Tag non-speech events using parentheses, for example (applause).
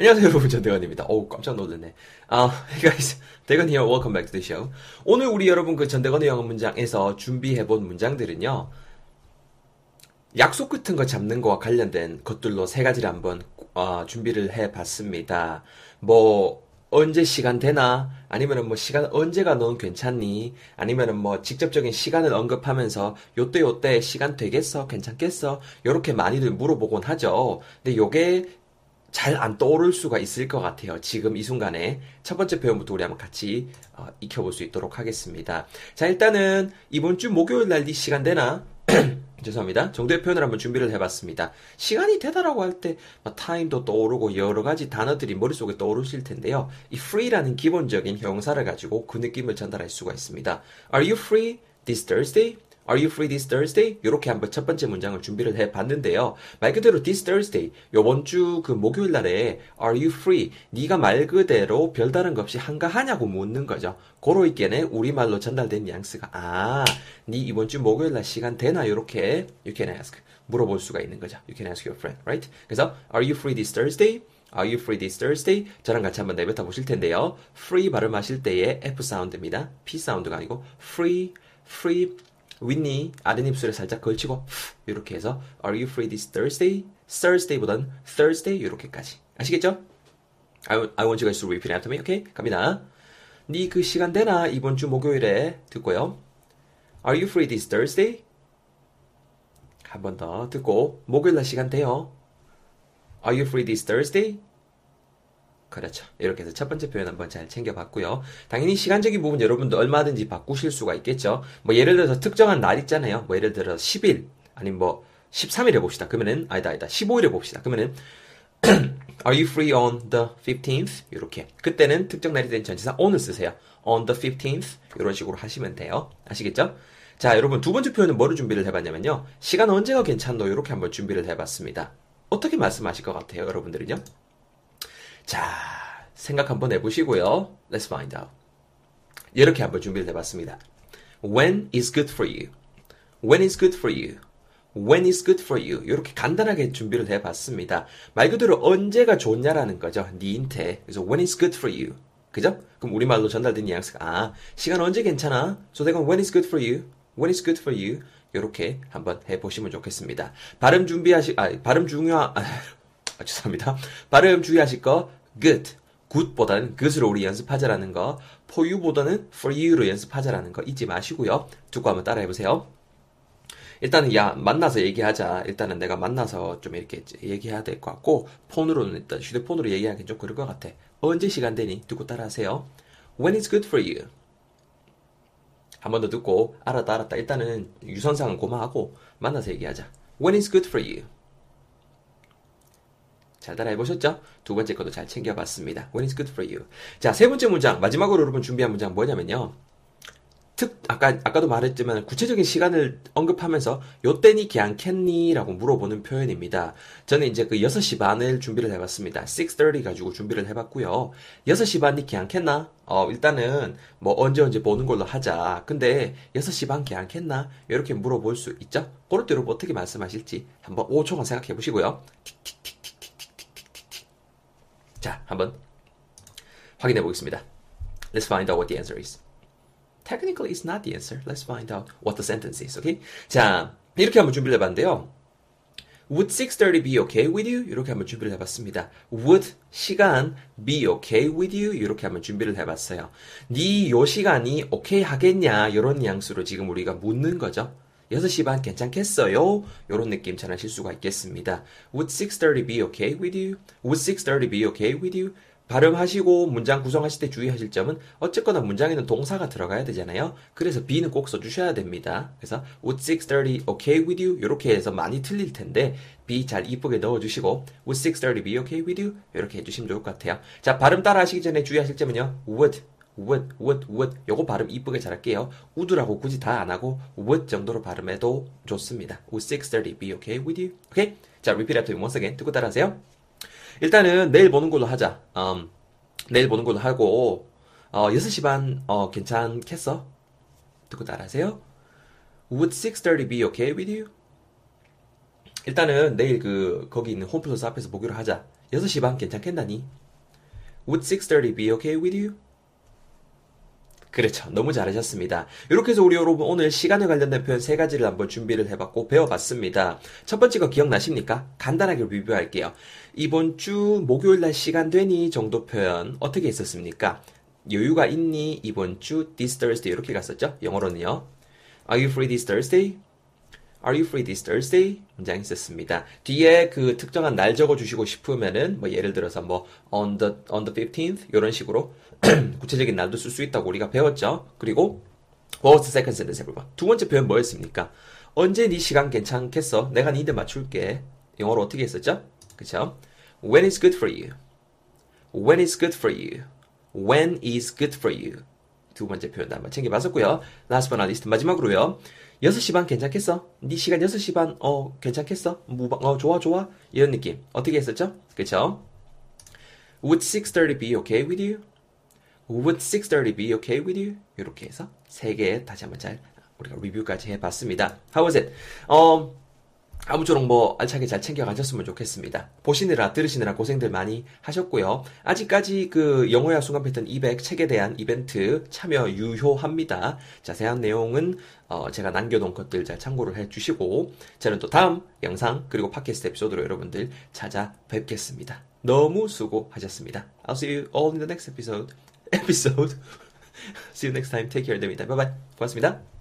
안녕하세요 여러분 전 대건입니다. 어우 깜짝 놀랐네. 아, hey guys, 대건 here. Welcome back to the show. 오늘 우리 여러분 그 전대건의 영어 문장에서 준비해본 문장들은요. 약속 같은 거 잡는 거와 관련된 것들로 세 가지를 한번 어, 준비를 해봤습니다. 뭐 언제 시간 되나? 아니면은 뭐 시간 언제가 넌 괜찮니? 아니면은 뭐 직접적인 시간을 언급하면서 요때 요때 시간 되겠어? 괜찮겠어? 요렇게 많이들 물어보곤 하죠. 근데 요게 잘 안 떠오를 수가 있을 것 같아요. 지금 이 순간에 첫 번째 표현부터 우리 한번 같이 어, 익혀볼 수 있도록 하겠습니다. 자 일단은 이번 주 목요일 날네 시간 되나? (clears throat) 죄송합니다. 정도의 표현을 한번 준비를 해봤습니다. 시간이 되다라고 할때 뭐 time도 떠오르고 여러 가지 단어들이 머릿속에 떠오르실 텐데요. 이 free라는 기본적인 형사를 가지고 그 느낌을 전달할 수가 있습니다. Are you free this Thursday? Are you free this Thursday? 이렇게 한번 첫 번째 문장을 준비를 해 봤는데요. 말 그대로 this Thursday, 요번 주 그 목요일 날에 Are you free? 네가 말 그대로 별다른 것 없이 한가하냐고 묻는 거죠. 고로 있게는 우리말로 전달된 뉘앙스가 아, 네 이번 주 목요일 날 시간 되나? 이렇게 you can ask 물어볼 수가 있는 거죠. You can ask your friend, right? 그래서 Are you free this Thursday? Are you free this Thursday? 저랑 같이 한번 내뱉어 보실 텐데요. free 발음하실 때의 F 사운드입니다. P 사운드가 아니고 free, free 윗니 아랫입술에 살짝 걸치고 이렇게 해서 Are you free this Thursday? Thursday보다는 Thursday 이렇게까지 아시겠죠? I, I want you guys to repeat after me. 오케이? okay? 갑니다. 네그 시간 되나 이번 주 목요일에 듣고요. Are you free this Thursday? 한 번 더 듣고 목요일 날 시간 돼요. Are you free this Thursday? 그렇죠. 이렇게 해서 첫 번째 표현 한번 잘 챙겨봤고요. 당연히 시간적인 부분 여러분도 얼마든지 바꾸실 수가 있겠죠. 뭐 예를 들어서 특정한 날 있잖아요. 뭐 예를 들어 10일 아니면 뭐 13일 해봅시다. 그러면은 아니다 아니다 15일 해봅시다. 그러면은 (clears throat) Are you free on the 15th? 이렇게 그때는 특정 날이 된 전치사 on을 쓰세요. On the 15th 이런 식으로 하시면 돼요. 아시겠죠? 자 여러분 두 번째 표현은 뭐를 준비를 해봤냐면요. 시간 언제가 괜찮노? 이렇게 한번 준비를 해봤습니다. 어떻게 말씀하실 것 같아요 여러분들은요? 자, 생각 한번 해보시고요. Let's find out. 이렇게 한번 준비를 해봤습니다. When is good for you? When is good for you? When is good for you? 이렇게 간단하게 준비를 해봤습니다. 말 그대로 언제가 좋냐라는 거죠. 니한테. 그래서 when is good for you? 그죠? 그럼 우리말로 전달된 뉘앙스가 아 시간 언제 괜찮아? So they when is good for you? When is good for you? 이렇게 한번 해보시면 좋겠습니다. 발음 준비하시 아 발음 중요한 아, 죄송합니다. 발음 주의하실 거 good. good보다는 good으로 우리 연습하자라는 거, for you보다는 for you로 연습하자라는 거 잊지 마시고요. 두고 한번 따라해 보세요. 일단은 야 만나서 얘기하자. 일단은 내가 만나서 좀 이렇게 얘기해야 될 것 같고 폰으로는 일단 휴대폰으로 얘기하기 좀 그럴 것 같아. 언제 시간 되니? 듣고 따라하세요. When is good for you? 한 번 더 듣고 알았다 알았다. 일단은 유선상은 고마하고 만나서 얘기하자. When is good for you? 잘 따라해보셨죠? 두 번째 것도 잘 챙겨봤습니다. When is good for you? 자, 세 번째 문장, 마지막으로 여러분 준비한 문장 뭐냐면요. 특, 아까, 아까도 말했지만 구체적인 시간을 언급하면서 요때니 괜찮니? 라고 물어보는 표현입니다. 저는 이제 그 6시 반을 준비를 해봤습니다. 6.30 가지고 준비를 해봤고요. 6시 반이 괜찮나? 어, 일단은 뭐 언제 언제 보는 걸로 하자. 근데 6시 반 괜찮나? 이렇게 물어볼 수 있죠? 그럴 때 여러분 어떻게 말씀하실지 한번 5초간 생각해 보시고요. 틱틱틱. 자, 한번 확인해 보겠습니다. Let's find out what the answer is. Technically, it's not the answer. Let's find out what the sentence is. Okay? 자, 이렇게 한번 준비를 해봤는데요. Would 6.30 be okay with you? 이렇게 한번 준비를 해봤습니다. Would 시간 be okay with you? 이렇게 한번 준비를 해봤어요. 네 요 시간이 오케이 하겠냐? 이런 뉘앙스로 지금 우리가 묻는 거죠. 6시 반 괜찮겠어요? 이런 느낌 전하실 수가 있겠습니다. Would 6.30 be okay with you? Would 6.30 be okay with you? 발음하시고 문장 구성하실 때 주의하실 점은 어쨌거나 문장에는 동사가 들어가야 되잖아요. 그래서 be는 꼭 써주셔야 됩니다. 그래서 would 6.30 okay with you? 이렇게 해서 많이 틀릴 텐데 be 잘 이쁘게 넣어주시고 would 6.30 be okay with you? 이렇게 해주시면 좋을 것 같아요. 자 발음 따라 하시기 전에 주의하실 점은요. would would, would, would. 요거 발음 이쁘게 잘할게요. would라고 굳이 다 안 하고 would 정도로 발음해도 좋습니다. Would 6.30 be okay with you? 오케이? 자, repeat after me once again. 듣고 따라하세요. 일단은 내일 보는 걸로 하자. 음, 내일 보는 걸로 하고 어, 6시 반 어, 괜찮겠어? 듣고 따라하세요. Would 6.30 be okay with you? 일단은 내일 그 거기 있는 홈플러스 앞에서 보기로 하자. 6시 반 괜찮겠나니? Would 6:30 be okay with you? 그렇죠. 너무 잘하셨습니다. 이렇게 해서 우리 여러분 오늘 시간에 관련된 표현 세 가지를 한번 준비를 해봤고 배워봤습니다. 첫 번째 거 기억나십니까? 간단하게 리뷰할게요. 이번 주 목요일 날 시간 되니 정도 표현 어떻게 했었습니까? 여유가 있니? 이번 주 this Thursday 이렇게 갔었죠? 영어로는요. Are you free this Thursday? Are you free this Thursday? 문장이 있었습니다. 뒤에 그 특정한 날 적어주시고 싶으면은 뭐 예를 들어서 뭐 on the on the 15th 이런 식으로 구체적인 날도 쓸 수 있다고 우리가 배웠죠. 그리고 what was the second sentence everyone? 두 번째 표현 뭐였습니까? 언제 네 시간 괜찮겠어? 내가 니들 맞출게. 영어로 어떻게 했었죠? 그쵸? When is good for you? When is good for you? When is good for you? 두 번째 표현도 한번 챙겨봤었고요. Last but not least 마지막으로요. 6시 반 괜찮겠어? 네 시간 6시 반, 어, 괜찮겠어? 무방, 어, 좋아, 좋아? 이런 느낌. 어떻게 했었죠? 그쵸? Would 6.30 be okay with you? Would 6.30 be okay with you? 이렇게 해서 세 개 다시 한번 잘 우리가 리뷰까지 해봤습니다. How was it? 어, 아무쪼록 뭐 알차게 잘 챙겨가셨으면 좋겠습니다. 보시느라 들으시느라 고생들 많이 하셨고요. 아직까지 그 영어야 순간 패턴 200 책에 대한 이벤트 참여 유효합니다. 자세한 내용은 어 제가 남겨놓은 것들 잘 참고를 해주시고 저는 또 다음 영상 그리고 팟캐스트 에피소드로 여러분들 찾아뵙겠습니다. 너무 수고하셨습니다. I'll see you all in the next episode. (laughs) episode. (laughs) see you next time. Take care 됩니다. Bye bye. 고맙습니다.